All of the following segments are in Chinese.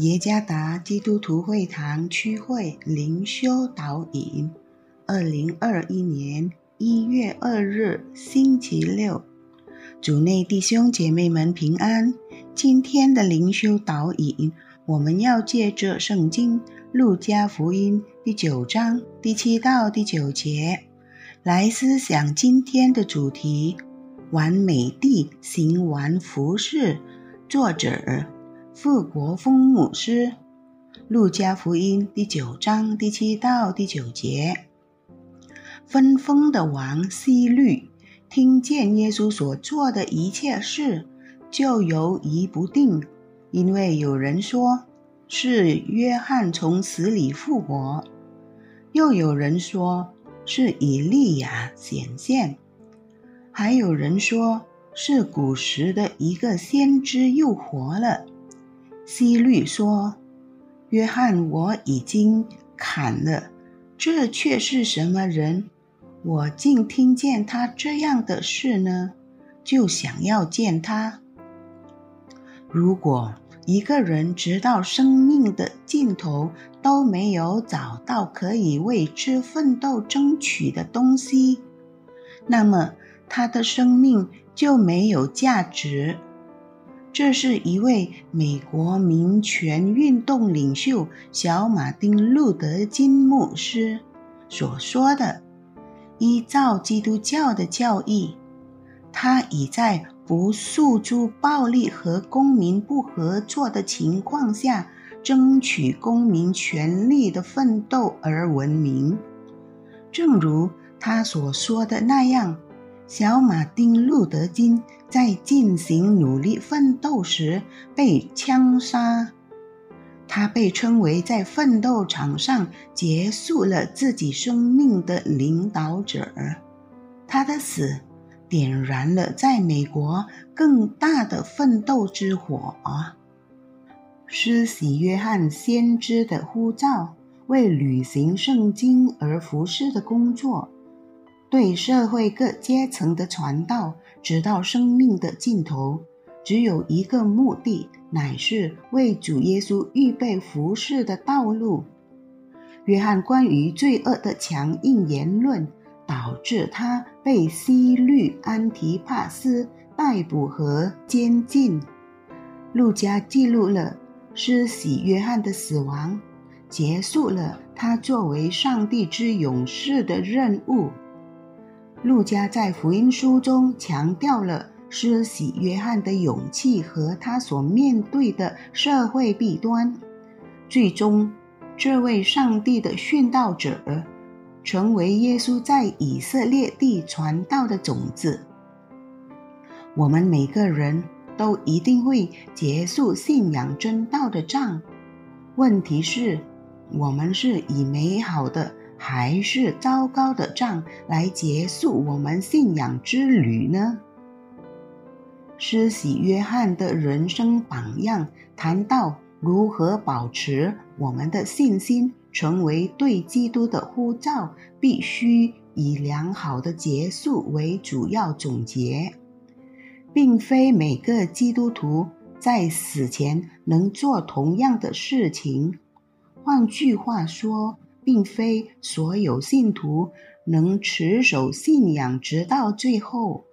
耶加达基督徒会堂区会灵修导引，二零二一年一月二日星期六，主内弟兄姐妹们平安。今天的灵修导引，我们要借着圣经路加福音第九章第七到第九节来思想今天的主题：完美地行完服饰。作者。富国峰牧师，《路加福音》第九章第七到第九节。分封的王希律听见耶稣所做的一切事，就犹疑不定，因为有人说是约翰从死里复活，又有人说是以利亚显现，还有人说是古时的一个先知又活了。希律说：“约翰，我已经砍了，这却是什么人？我竟听见他这样的事呢？就想要见他。如果一个人直到生命的尽头都没有找到可以为之奋斗争取的东西，那么他的生命就没有价值。”这是一位美国民权运动领袖小马丁·路德·金牧师所说的。依照基督教的教义，他已在不诉诸暴力和公民不合作的情况下争取公民权利的奋斗而闻名。正如他所说的那样。小马丁·路德·金在进行努力奋斗时被枪杀，他被称为在奋斗场上结束了自己生命的领导者。他的死点燃了在美国更大的奋斗之火。施洗约翰先知的呼召，为履行圣经而服侍的工作。对社会各阶层的传道，直到生命的尽头，只有一个目的，乃是为主耶稣预备服侍的道路。约翰关于罪恶的强硬言论，导致他被西律安提帕斯逮捕和监禁。路加记录了施洗约翰的死亡，结束了他作为上帝之勇士的任务。路加在福音书中强调了施洗约翰的勇气和他所面对的社会弊端。最终，这位上帝的殉道者成为耶稣在以色列地传道的种子。我们每个人都一定会结束信仰真道的账。问题是，我们是以美好的。还是糟糕的仗来结束我们信仰之旅呢？施洗约翰的人生榜样谈到如何保持我们的信心，成为对基督的呼召，必须以良好的结束为主要总结，并非每个基督徒在死前能做同样的事情。换句话说。并非所有信徒能持守信仰直到最后，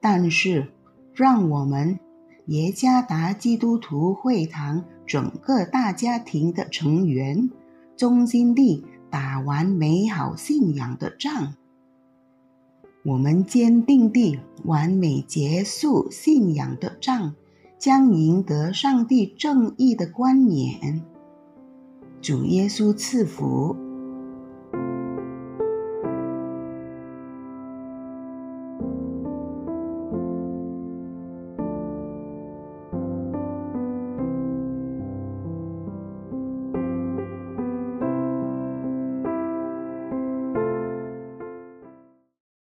但是让我们耶加达基督徒会堂整个大家庭的成员忠心地打完美好信仰的仗，我们坚定地完美结束信仰的仗，将赢得上帝正义的冠冕。主耶稣赐福。